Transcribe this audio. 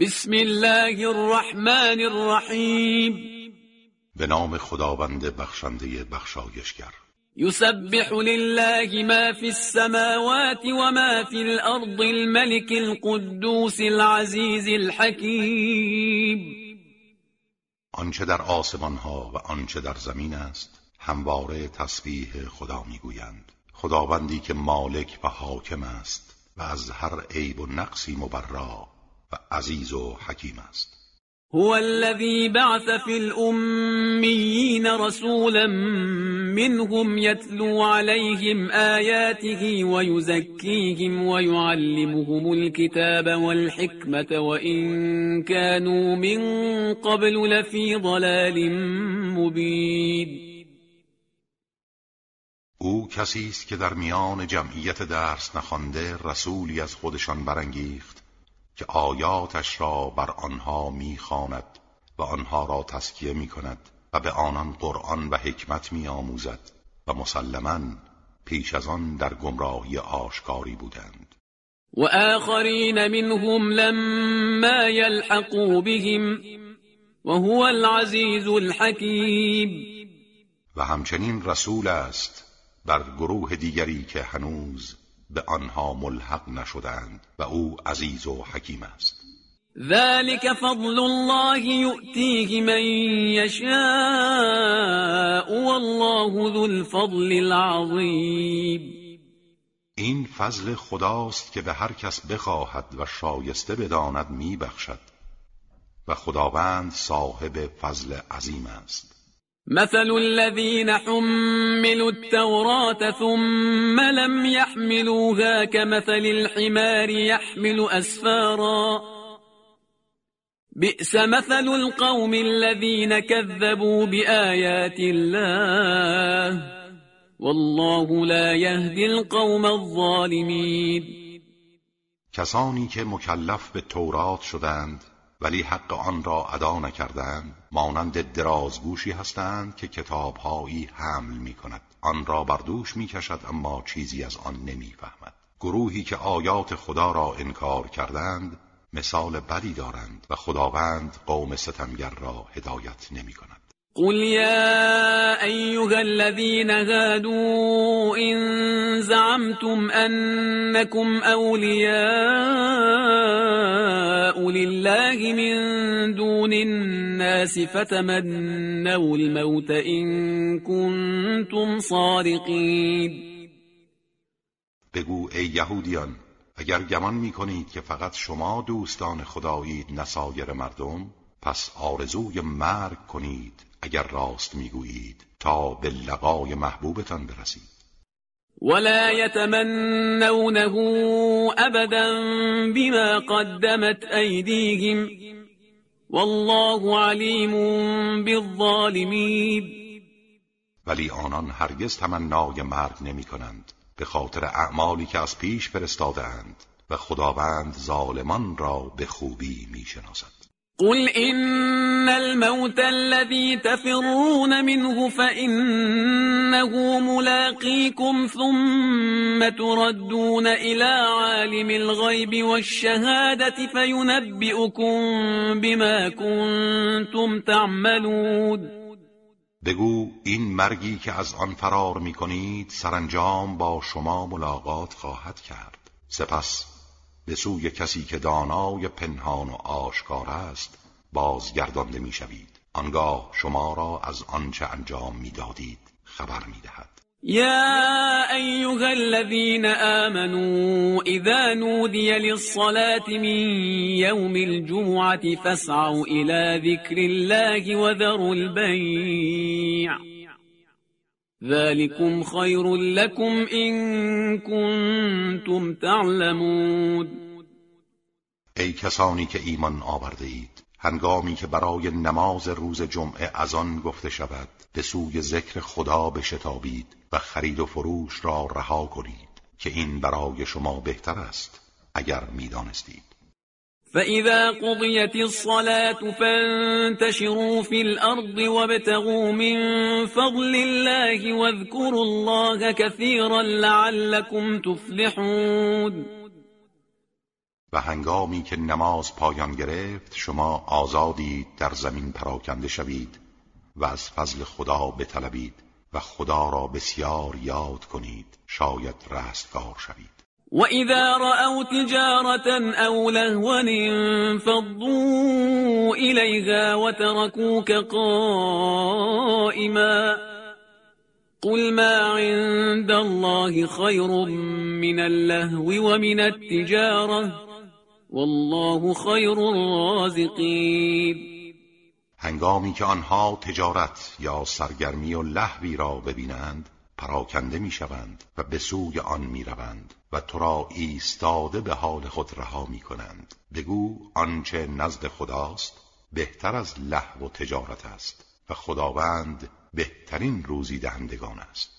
بسم الله الرحمن الرحیم به نام خداوند بخشنده بخشایشگر. يسبح لله ما في السماوات وما في الأرض الملك القدوس العزيز الحكيم آنچه در آسمان ها و آنچه در زمین است همواره تسبیح خدا می‌گویند. خداوندی که مالک و حاکم است و از هر عیب و نقصی مبرا و عزیز و حکیم است. هو الذي بعث في الأميين رسولا منهم يتلو عليهم آياته ويزكيهم ويعلمهم الكتاب والحكمة وإن كانوا من قبل لفي ضلال مبين او کسی است که در میان جمعیت درس نخوانده رسولی از خودشان برانگیخت که آیاتش را بر آنها می‌خواند و آنها را تسکیه می کند و به آنان قرآن و حکمت می آموزد و مسلما پیش از آن در گمراهی آشکاری بودند. و آخرین منهم لما يلحقوا بهم وهو العزیز الحکیم. و همچنین رسول است بر گروه دیگری که هنوز به آنها ملحق نشدند و او عزیز و حکیم است. ذلك فضل الله يؤتيه من يشاء والله ذو الفضل العظیم این فضل خداست که به هر کس بخواهد و شایسته بداند میبخشد و خداوند صاحب فضل عظیم است. مثل الذين حملوا التوراة ثم لم يحملوها كمثل الحمار يحمل أسفارا. بئس مثل القوم الذين كذبوا بآيات الله. والله لا يهدي القوم الظالمين. کسانی که مکلف به تورات شدند ولی حق آن را ادا نکردند. مانند درازگوشی هستند که کتابهایی حمل می کند آن را بر دوش می کشد اما چیزی از آن نمی فهمد گروهی که آیات خدا را انکار کردند مثال بدی دارند و خداوند قوم ستمگر را هدایت نمی کند قل يا أيها الذين هادوا إن زعمتم أنكم أولياء لله من دون الناس فتمنوا الموت إن كنتم صادقين. بگو ای یهودیان اگر گمان می کنید که فقط شما دوستان خدایید نسایر مردم پس آرزوی مرگ کنید اگر راست می‌گویید تا به لقای محبوبتان برسید. ولا يتمنونه ابدا بما قدمت ايديهم والله علیم بالظالمین ولی آنان هرگز تمنای مرگ نمی کنند به خاطر اعمالی که از پیش فرستادند و خداوند ظالمان را به خوبی می شناسد قل الموت الذي تفرون منه فإنه ملاقيكم ثم تردون إلى عالم الغيب والشهادة فينبئكم بما كنتم تعملون. بگو این مرگی که از آن فرار می کنید سرانجام با شما ملاقات خواهد کرد. سپس به سوی کسی که دانای پنهان و آشکار است بازگردانده می‌شوید آنگاه شما را از آنچه انجام می‌دادید خبر می‌دهد. يا أيها الذين آمنوا إذا نودي للصلاة من يوم الجمعة فاسعوا إلى ذكر الله وذروا البيع ذلكم خير لكم إن كنتم تعلمون. ای کسانی که ایمان آورده اید هنگامی که برای نماز روز جمعه از آن گفته شود به سوی ذکر خدا بشتابید و خرید و فروش را رها کنید که این برای شما بهتر است اگر می‌دانستید. فإذا قضيت الصلاة فانتشروا في الأرض وابتغوا من فضل الله واذكروا الله كثيرا لعلكم تفلحون و هنگامی که نماز پایان گرفت شما آزادید در زمین پراکنده شوید و از فضل خدا بطلبید و خدا را بسیار یاد کنید. شاید رستگار شوید. وإذا رأوا تجارة أو لهوا انفضوا إليها وتركوك قائما قل ما عند الله خير من اللهو ومن التجارة والله خير الرازقين هنگامی که آنها تجارت یا سرگرمی و لهوی را ببینند پراکنده می‌شوند و به سوی آن می‌روند و تو را ایستاده به حال خود رها می کنند بگو آنچه نزد خداست بهتر از لحو و تجارت است و خداوند بهترین روزی دهندگان است.